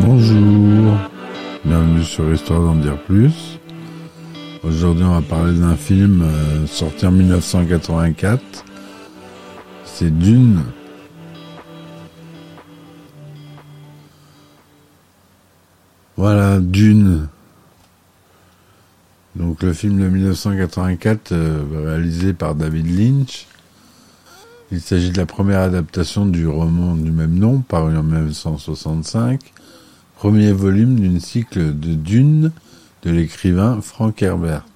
Bonjour, bienvenue sur Histoire d'en dire plus. Aujourd'hui, on va parler d'un film euh, sorti en 1984. C'est Dune. Voilà, Dune. Donc le film de 1984 euh, réalisé par David Lynch. Il s'agit de la première adaptation du roman du même nom, paru en 1965, premier volume d'une cycle de Dune de l'écrivain Frank Herbert.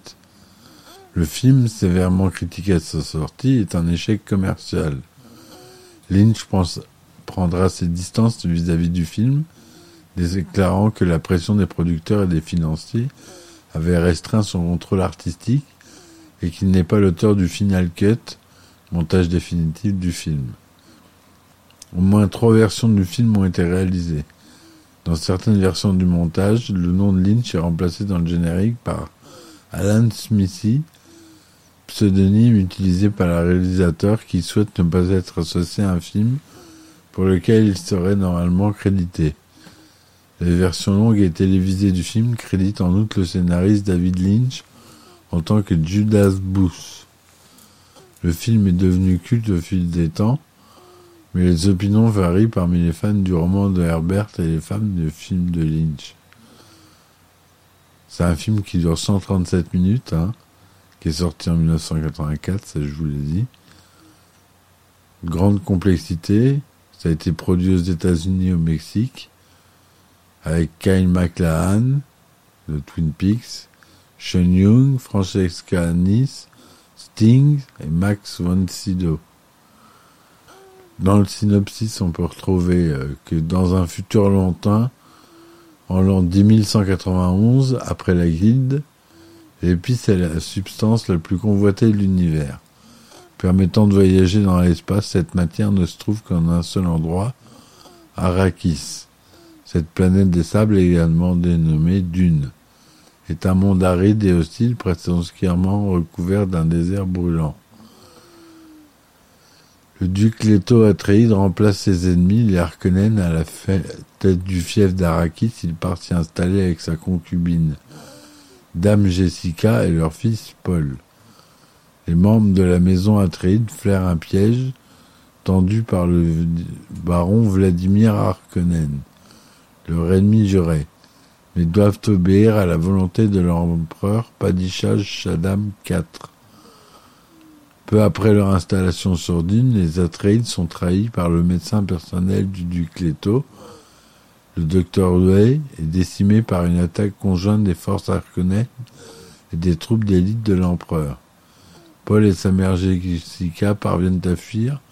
Le film, sévèrement critiqué à sa sortie, est un échec commercial. Lynch prendra ses distances vis-à-vis du film, déclarant que la pression des producteurs et des financiers avait restreint son contrôle artistique et qu'il n'est pas l'auteur du final cut, montage définitif du film. Au moins trois versions du film ont été réalisées. Dans certaines versions du montage, le nom de Lynch est remplacé dans le générique par Alan Smithy, pseudonyme utilisé par le réalisateur qui souhaite ne pas être associé à un film pour lequel il serait normalement crédité. Les versions longues et télévisées du film créditent en outre le scénariste David Lynch en tant que Judas Booth. Le film est devenu culte au fil des temps, mais les opinions varient parmi les fans du roman de Herbert et les fans du film de Lynch. C'est un film qui dure 137 minutes, hein, qui est sorti en 1984, ça je vous l'ai dit. Grande complexité, ça a été produit aux États-Unis et au Mexique avec Kyle MacLachlan de Twin Peaks, Sean Young, Francesca Nice, Sting et Max von Sydow. Dans le synopsis, on peut retrouver euh, que dans un futur lointain, en l'an 10191, après la guilde, l'épice est la substance la plus convoitée de l'univers. Permettant de voyager dans l'espace, cette matière ne se trouve qu'en un seul endroit, Arrakis. Cette planète des sables, également dénommée Dune, est un monde aride et hostile, presque entièrement recouvert d'un désert brûlant. Le duc Leto Atreide remplace ses ennemis, les Harkonnen, à la tête du fief d'Arakis. Il part s'y installer avec sa concubine, Dame Jessica, et leur fils Paul. Les membres de la maison Atreide flairent un piège tendu par le baron Vladimir Harkonnen leur ennemi juré, mais doivent obéir à la volonté de leur empereur Padishah Shaddam IV. Peu après leur installation sur Dune, les Atreides sont trahis par le médecin personnel du duc Leto. Le docteur Wei est décimé par une attaque conjointe des forces Harkonnen et des troupes d'élite de l'empereur. Paul et sa mère Jessica parviennent à fuir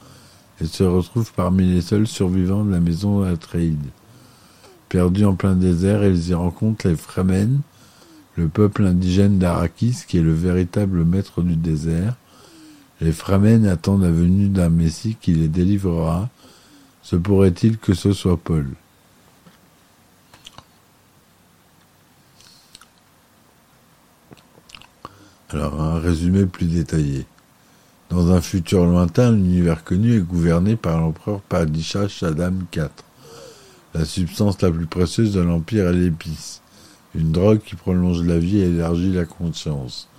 et se retrouvent parmi les seuls survivants de la maison Atreides. Perdus en plein désert, ils y rencontrent les Fremen, le peuple indigène d'Arakis qui est le véritable maître du désert. Les Fremen attendent la venue d'un Messie qui les délivrera. Se pourrait-il que ce soit Paul? Alors, un résumé plus détaillé. Dans un futur lointain, l'univers connu est gouverné par l'empereur Padishah Shaddam IV. La substance la plus précieuse de l'Empire est l'épice, une drogue qui prolonge la vie et élargit la conscience.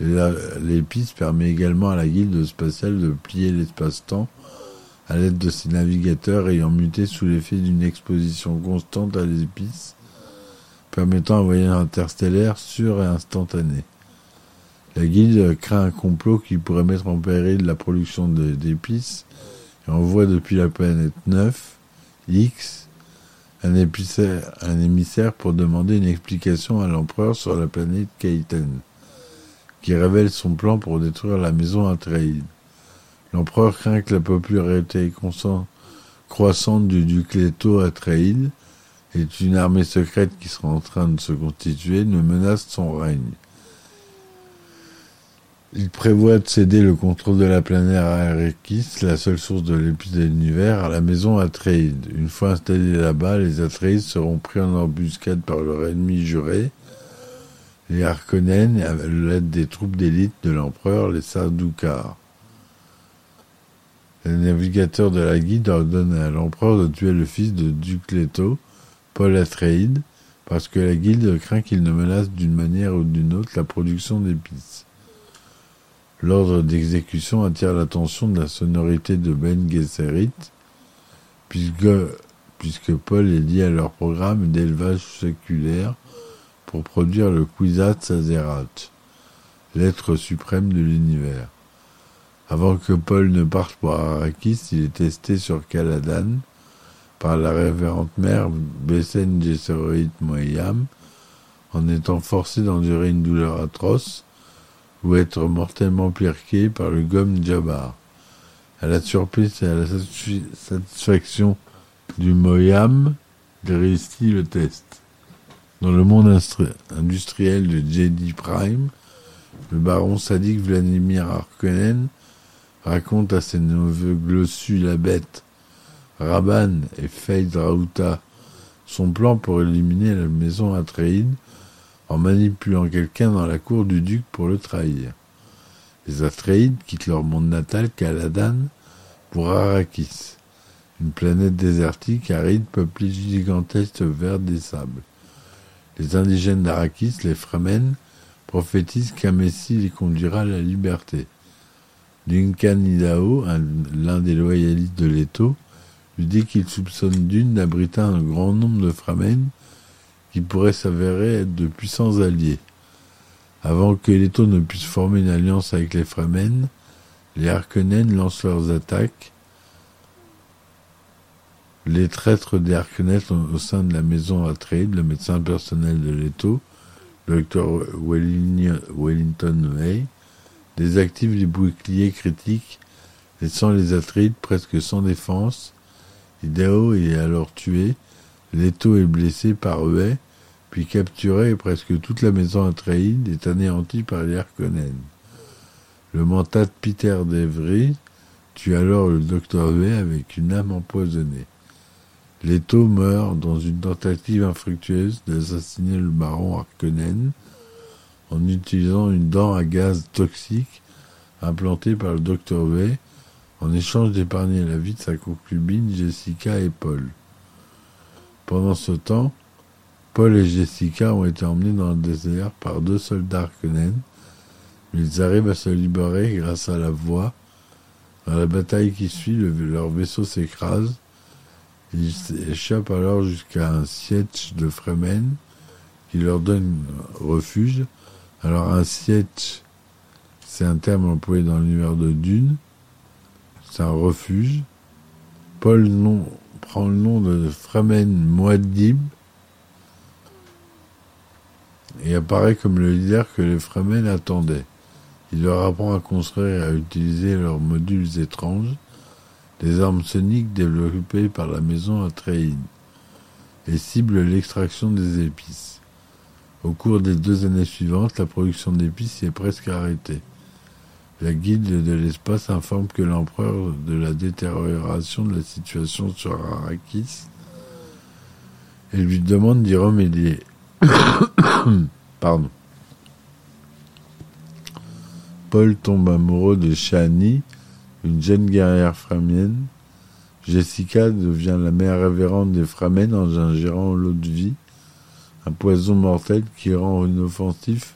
L'épice permet également à la guilde spatiale de plier l'espace-temps à l'aide de ses navigateurs ayant muté sous l'effet d'une exposition constante à l'épice, permettant un voyage interstellaire sûr et instantané. La guilde craint un complot qui pourrait mettre en péril la production d'épices et envoie depuis la planète 9, X, un, émissaire pour demander une explication à l'empereur sur la planète Kaiten, qui révèle son plan pour détruire la maison Atreide. L'empereur craint que la popularité croissante du duc Leto Atreide et une armée secrète qui sera en train de se constituer ne menace son règne. Il prévoit de céder le contrôle de la planète Arrakis, la seule source de l'épice de l'univers, à la maison Atreide. Une fois installés là-bas, les Atreides seront pris en embuscade par leur ennemi juré, les Harkonnen à l'aide des troupes d'élite de l'empereur, les Sardaukar. Le navigateur de la guide ordonne à l'empereur de tuer le fils de Duc Leto, Paul Atreides, parce que la guilde craint qu'il ne menace d'une manière ou d'une autre la production d'épices. L'ordre d'exécution attire l'attention de la sonorité de Ben Gesserit, puisque, Paul est lié à leur programme d'élevage séculaire pour produire le Kwisatz Azerat, l'être suprême de l'univers. Avant que Paul ne parte pour Arrakis, il est testé sur Caladan par la révérende mère Besen Gesserit Moyam, en étant forcé d'endurer une douleur atroce ou être mortellement pirqué par le gomme Jabbar. À la surprise et à la satisfaction du Moyam, il réussit le test. Dans le monde industriel de Jedi Prime, le baron sadique Vladimir Harkonnen raconte à ses neveux Glossu la bête, Raban et Feyd Rauta son plan pour éliminer la maison Atreides en manipulant quelqu'un dans la cour du duc pour le trahir. Les Atreides quittent leur monde natal, Caladan, pour Arrakis, une planète désertique aride peuplée gigantesque vers des sables. Les indigènes d'Arakis, les Fremen, prophétisent qu'un Messie les conduira à la liberté. Duncan Idaho, l'un des loyalistes de Leto, lui dit qu'il soupçonne Dune d'abriter un grand nombre de Fremen qui pourraient s'avérer être de puissants alliés. Avant que Leto ne puisse former une alliance avec les Fremen, les Harkonnen lancent leurs attaques les traîtres des Harkonnens au sein de la maison Atreides, le médecin personnel de Leto, le docteur Wellington May, désactivent les boucliers critiques, laissant les Atreides presque sans défense. Idao est alors tué, Leto est blessé par Huey, puis capturé et presque toute la maison Atreides est anéantie par les Harkonnen. Le mentat Peter Devry tue alors le docteur Huey avec une âme empoisonnée. Leto meurt dans une tentative infructueuse d'assassiner le baron Harkonnen en utilisant une dent à gaz toxique implantée par le docteur V en échange d'épargner la vie de sa concubine Jessica et Paul. Pendant ce temps, Paul et Jessica ont été emmenés dans le désert par deux soldats Harkonnen, mais ils arrivent à se libérer grâce à la voix. Dans la bataille qui suit, leur vaisseau s'écrase ils échappent alors jusqu'à un siège de Fremen qui leur donne refuge. Alors un siège, c'est un terme employé dans l'univers de Dune. C'est un refuge. Paul prend le nom de Fremen Muad'Dib et apparaît comme le leader que les Fremen attendaient. Il leur apprend à construire et à utiliser leurs modules étranges des armes soniques développées par la maison Atreides et cible l'extraction des épices. Au cours des deux années suivantes, la production d'épices est presque arrêtée. La guide de l'espace informe que l'empereur de la détérioration de la situation sur Arrakis et lui demande d'y remédier. Pardon. Paul tombe amoureux de Shani, une jeune guerrière framienne. Jessica devient la mère révérende des Framen en ingérant l'eau de vie, un poison mortel qui rend inoffensif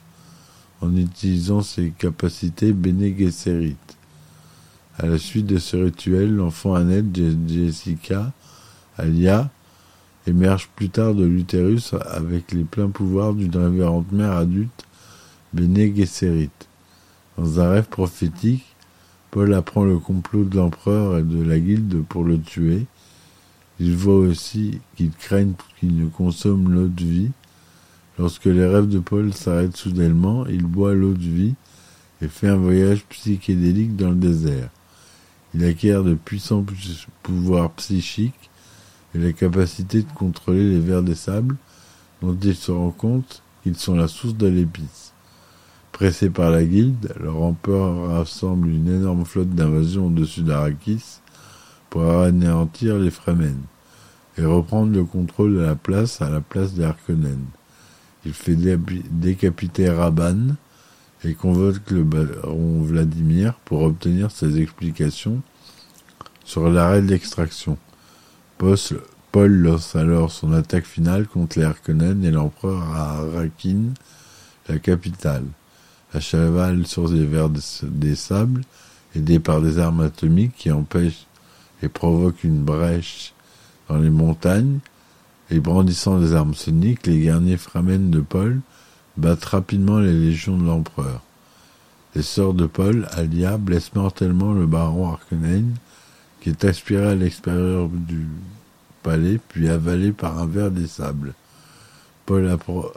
en utilisant ses capacités Bene À la suite de ce rituel, l'enfant Annette Jessica, Alia, émerge plus tard de l'utérus avec les pleins pouvoirs d'une révérende mère adulte, Bene Dans un rêve prophétique, Paul apprend le complot de l'empereur et de la guilde pour le tuer. Il voit aussi qu'ils craignent qu'il ne consomme l'eau de vie. Lorsque les rêves de Paul s'arrêtent soudainement, il boit l'eau de vie et fait un voyage psychédélique dans le désert. Il acquiert de puissants pouvoirs psychiques et la capacité de contrôler les vers des sables, dont il se rend compte qu'ils sont la source de l'épice. Pressé par la guilde, leur empereur rassemble une énorme flotte d'invasion au-dessus d'Arakis pour anéantir les Fremen et reprendre le contrôle de la place à la place des Harkonnen. Il fait décapiter Raban et convoque le baron Vladimir pour obtenir ses explications sur l'arrêt de l'extraction. Paul lance alors son attaque finale contre les Harkonnen et l'empereur à Arakin, la capitale. À cheval sur les vers des sables, aidé par des armes atomiques qui empêchent et provoquent une brèche dans les montagnes, et brandissant des armes soniques, les guerriers Fremen de Paul battent rapidement les légions de l'empereur. Les sœurs de Paul, Alia, blessent mortellement le baron Harkonnen, qui est aspiré à l'extérieur du palais, puis avalé par un ver des sables. Paul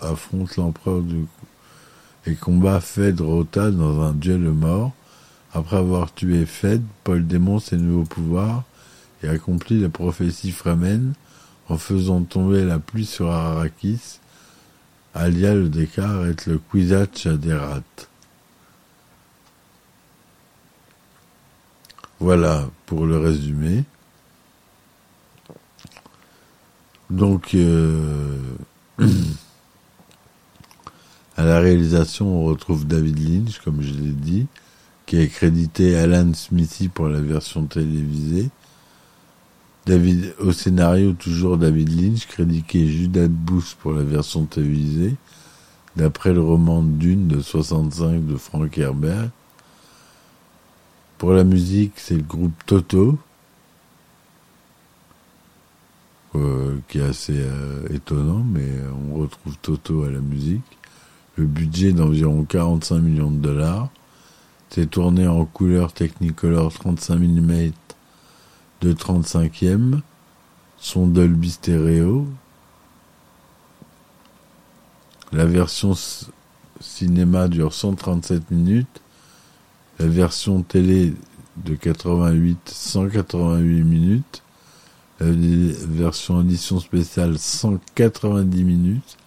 affronte l'empereur et combat Fed Rota dans un duel mort. Après avoir tué Fed, Paul démontre ses nouveaux pouvoirs et accomplit la prophétie Fremen en faisant tomber la pluie sur Arrakis. Alia le déclare être le Kwisatz Haderach. Voilà pour le résumé. Donc, euh, à la réalisation, on retrouve David Lynch, comme je l'ai dit, qui a crédité Alan Smithy pour la version télévisée. David, au scénario, toujours David Lynch, crédité Judas Booth pour la version télévisée, d'après le roman Dune de 65 de Frank Herbert. Pour la musique, c'est le groupe Toto, euh, qui est assez euh, étonnant, mais on retrouve Toto à la musique. Le budget d'environ 45 millions de dollars. C'est tourné en couleur Technicolor 35 mm de 35e, son Dolby Stereo. La version cinéma dure 137 minutes la version télé de 88, 188 minutes. La version édition spéciale, 190 minutes.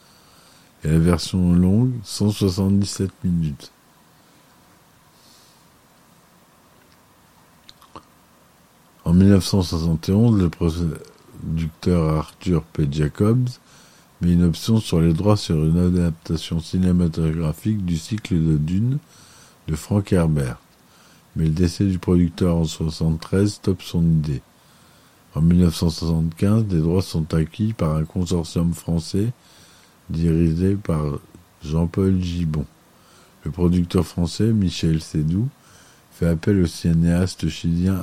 Et la version longue, 177 minutes. En 1971, le producteur Arthur P. Jacobs met une option sur les droits sur une adaptation cinématographique du cycle de Dune de Frank Herbert mais le décès du producteur en 1973 stoppe son idée. En 1975, des droits sont acquis par un consortium français dirigé par Jean-Paul Gibon. Le producteur français, Michel Sédou, fait appel au cinéaste chilien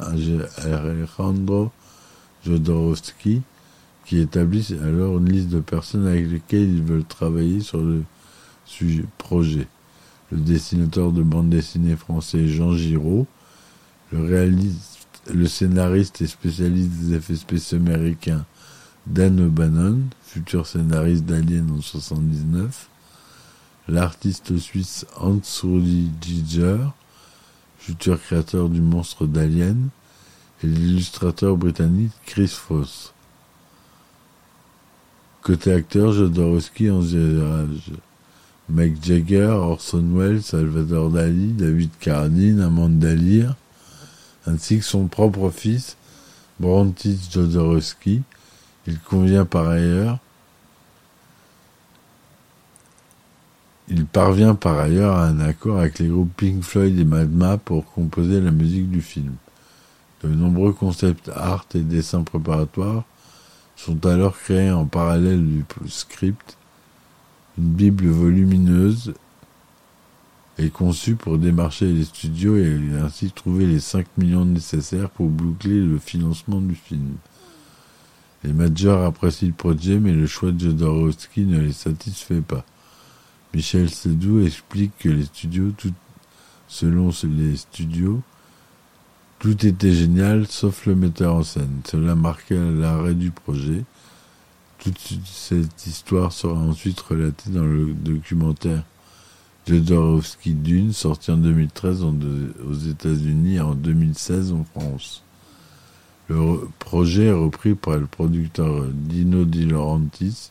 Alejandro Jodorowsky, qui établit alors une liste de personnes avec lesquelles ils veulent travailler sur le sujet projet. Le dessinateur de bande dessinée français Jean Giraud, le réaliste, le scénariste et spécialiste des effets spéciaux américains Dan O'Bannon, futur scénariste d'Alien en 79, l'artiste suisse Hans Rudi Giger, futur créateur du monstre d'Alien, et l'illustrateur britannique Chris Foss. Côté acteur, Jodorowsky en Mike Jagger, Orson Welles, Salvador Dali, David Carradine, Amanda Lear, ainsi que son propre fils, Brontis Jodorowsky. Il convient par ailleurs Il parvient par ailleurs à un accord avec les groupes Pink Floyd et Madma pour composer la musique du film. De nombreux concepts art et dessins préparatoires sont alors créés en parallèle du script une Bible volumineuse est conçue pour démarcher les studios et ainsi trouver les 5 millions nécessaires pour boucler le financement du film. Les majors apprécient le projet, mais le choix de Jodorowsky ne les satisfait pas. Michel Sédou explique que les studios, tout, selon les studios, tout était génial sauf le metteur en scène. Cela marquait l'arrêt du projet. Toute cette histoire sera ensuite relatée dans le documentaire Jodorowsky Dune, sorti en 2013 aux États-Unis et en 2016 en France. Le projet est repris par le producteur Dino Di Laurentiis,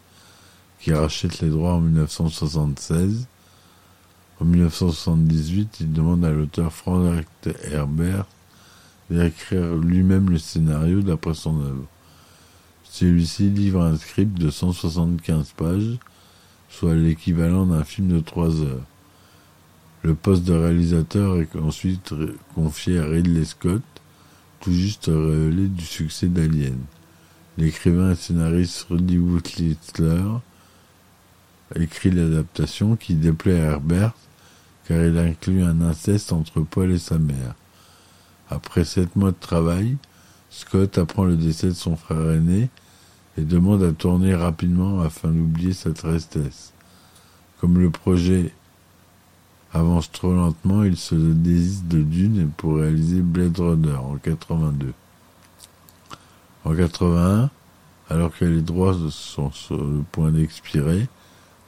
qui rachète les droits en 1976. En 1978, il demande à l'auteur Frank Herbert d'écrire lui-même le scénario d'après son œuvre. Celui-ci livre un script de 175 pages soit l'équivalent d'un film de trois heures. Le poste de réalisateur est ensuite confié à Ridley Scott, tout juste révélé du succès d'Alien. L'écrivain et scénariste Rudy Whistler écrit l'adaptation qui déplaît à Herbert car il inclut un inceste entre Paul et sa mère. Après sept mois de travail, Scott apprend le décès de son frère aîné et demande à tourner rapidement afin d'oublier sa tristesse. Comme le projet avance trop lentement, il se désiste de Dune pour réaliser Blade Runner en 82. En 81, alors que les droits sont sur le point d'expirer,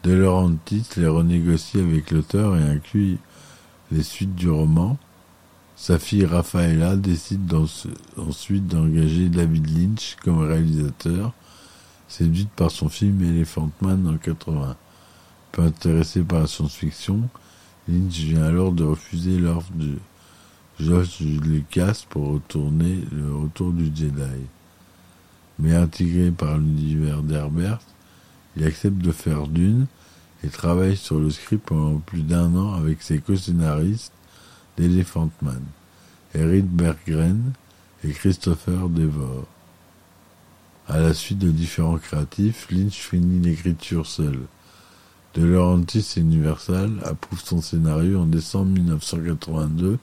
De Laurentiis les renégocie avec l'auteur et inclut les suites du roman. Sa fille Rafaela décide ensuite d'engager David Lynch comme réalisateur, séduite par son film Elephant Man en 80. Peu intéressé par la science-fiction, Lynch vient alors de refuser l'offre de George Lucas pour retourner le retour du Jedi. Mais intégré par l'univers d'Herbert, il accepte de faire Dune et travaille sur le script pendant plus d'un an avec ses co-scénaristes d'Elephant Man, Eric Berggren et Christopher Devore. À la suite de différents créatifs, Lynch finit l'écriture seul. De Laurentiis Universal approuve son scénario en décembre 1982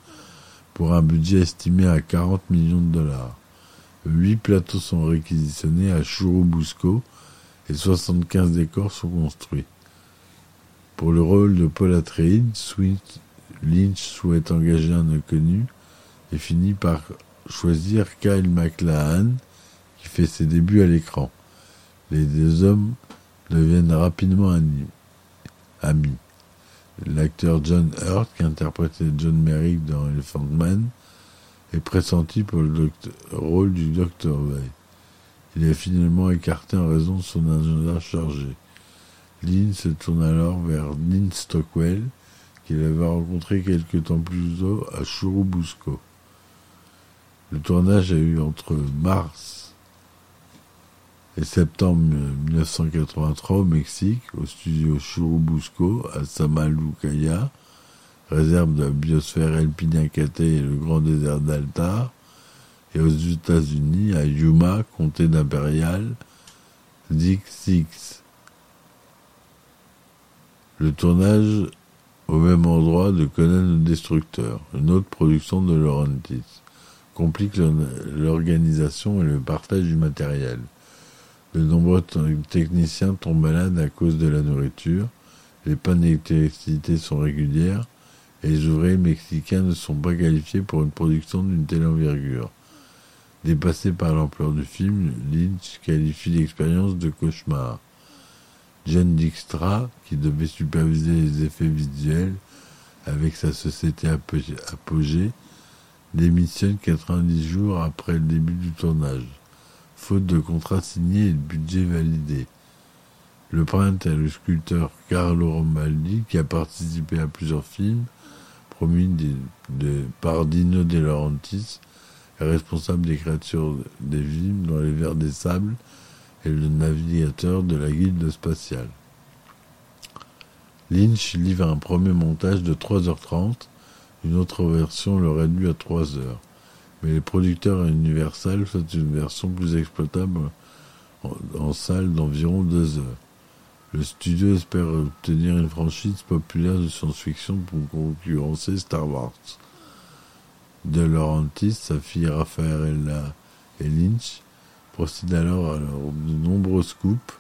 pour un budget estimé à 40 millions de dollars. Huit plateaux sont réquisitionnés à Churubusco et 75 décors sont construits. Pour le rôle de Paul Atreides, Lynch souhaite engager un inconnu et finit par choisir Kyle MacLachlan qui fait ses débuts à l'écran. Les deux hommes deviennent rapidement amis. L'acteur John Hurt, qui interprétait John Merrick dans Elephant Man, est pressenti pour le rôle du Dr. Way. Il est finalement écarté en raison de son agenda chargé. Lynn se tourne alors vers Lynn Stockwell, qu'il avait rencontré quelque temps plus tôt à Churubusco. Le tournage a eu entre mars et septembre 1983 au Mexique, au studio Churubusco, à Samalucaya, réserve de la biosphère El Pinacate et le grand désert d'Altar, et aux États-Unis, à Yuma, comté d'Impérial, Dix Six. Le tournage au même endroit de Conan le Destructeur, une autre production de Laurentis, complique l'organisation et le partage du matériel. De nombreux techniciens tombent malades à cause de la nourriture, les pannes d'électricité sont régulières, et les ouvriers mexicains ne sont pas qualifiés pour une production d'une telle envergure. Dépassé par l'ampleur du film, Lynch qualifie l'expérience de cauchemar. Jen Dijkstra, qui devait superviser les effets visuels avec sa société Apogée, démissionne 90 jours après le début du tournage, faute de contrat signé et de budget validé. Le peintre est le sculpteur Carlo Romaldi, qui a participé à plusieurs films, promis de, par Dino De Laurentiis, responsable des créatures des films dans les vers des sables et le navigateur de la guilde spatiale. Lynch livre un premier montage de 3h30, une autre version le réduit à 3 heures, mais les producteurs à Universal font une version plus exploitable en, en salle d'environ 2 heures. Le studio espère obtenir une franchise populaire de science-fiction pour concurrencer Star Wars. De Laurentiis, sa fille Raffaella et Lynch procèdent alors à de nombreux scoops.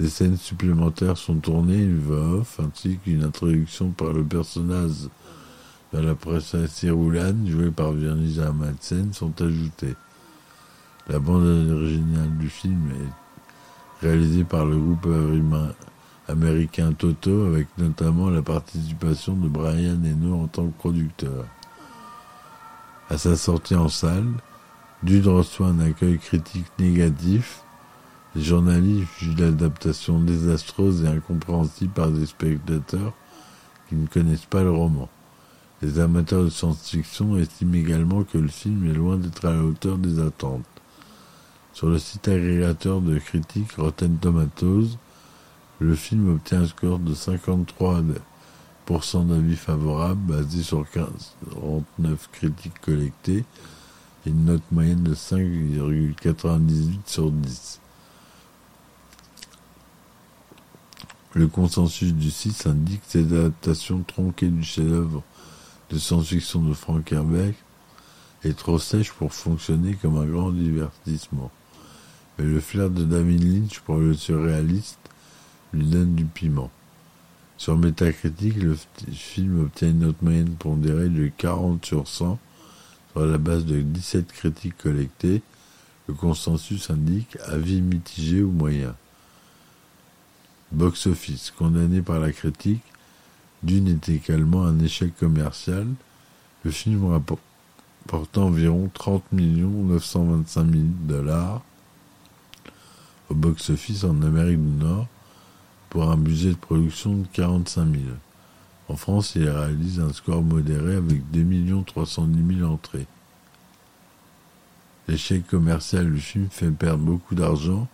Des scènes supplémentaires sont tournées, une voix off, ainsi qu'une introduction par le personnage de la princesse Irulan, jouée par Vernisa Madsen, sont ajoutées. La bande originale du film est réalisé par le groupe américain Toto, avec notamment la participation de Brian Eno en tant que producteur. À sa sortie en salle, Dune reçoit un accueil critique négatif. Les journalistes jugent l'adaptation désastreuse et incompréhensible par des spectateurs qui ne connaissent pas le roman. Les amateurs de science-fiction estiment également que le film est loin d'être à la hauteur des attentes. Sur le site agrégateur de critiques Rotten Tomatoes, Le film obtient un score de 53% d'avis favorables, basé sur 49 critiques collectées, et une note moyenne de 5,98 sur 10. Le consensus du site indique que cette adaptation tronquée du chef-d'œuvre de science-fiction de Frank Herbert est trop sèche pour fonctionner comme un grand divertissement. Mais le flair de David Lynch pour le surréaliste lui donne du piment. Sur Metacritic, le film obtient une note moyenne pondérée de 40 sur 100 sur la base de 17 critiques collectées. Le consensus indique avis mitigé ou moyen. Box-office, condamné par la critique, Dune est également un échec commercial. Le film rapporte environ 30 925 000 dollars au box-office en Amérique du Nord pour un budget de production de 45 000. En France, il réalise un score modéré avec 2 310 000 entrées. L'échec commercial du film fait perdre beaucoup d'argent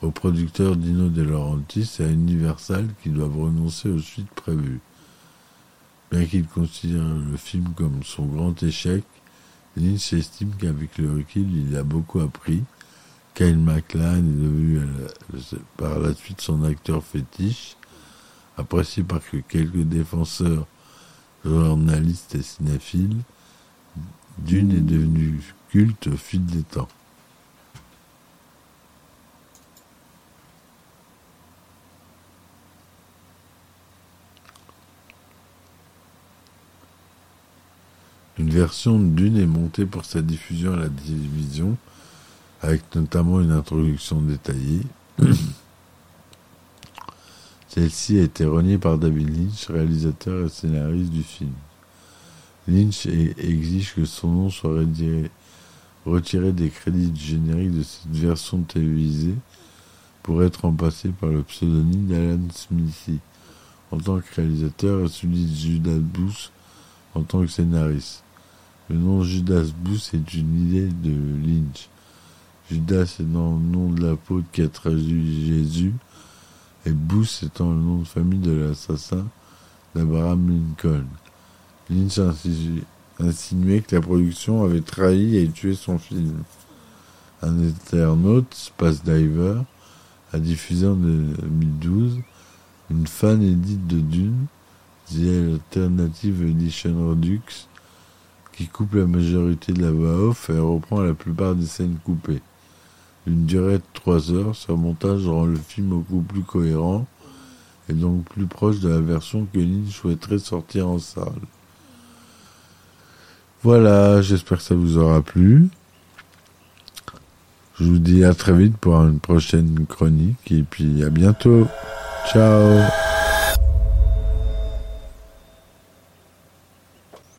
aux producteurs Dino De Laurentiis et à Universal qui doivent renoncer aux suites prévues. Bien qu'il considère le film comme son grand échec, Lynch estime qu'avec le recul, il a beaucoup appris. Kyle MacLachlan est devenu par la suite son acteur fétiche, apprécié par quelques défenseurs, journalistes et cinéphiles. Dune est devenu culte au fil des temps. Une version d'une est montée pour sa diffusion à la télévision, avec notamment une introduction détaillée. Celle-ci a été reniée par David Lynch, réalisateur et scénariste du film. Lynch exige que son nom soit retiré des crédits génériques de cette version télévisée pour être remplacé par le pseudonyme d'Alan Smithy en tant que réalisateur et celui de Judas Booth en tant que scénariste. Le nom Judas Booth est une idée de Lynch. Judas étant le nom de l'apôtre qui a traduit Jésus, et Booth étant le nom de famille de l'assassin d'Abraham Lincoln. Lynch a insinué que la production avait trahi et tué son film. Un internaute, Space Diver, a diffusé en 2012 une fan édite de Dune, The Alternative Edition Redux, qui coupe la majorité de la voix off et reprend la plupart des scènes coupées. D'une durée de 3 heures, ce montage rend le film beaucoup plus cohérent et donc plus proche de la version que Lynch souhaiterait sortir en salle. Voilà, j'espère que ça vous aura plu. Je vous dis à très vite pour une prochaine chronique et puis à bientôt. Ciao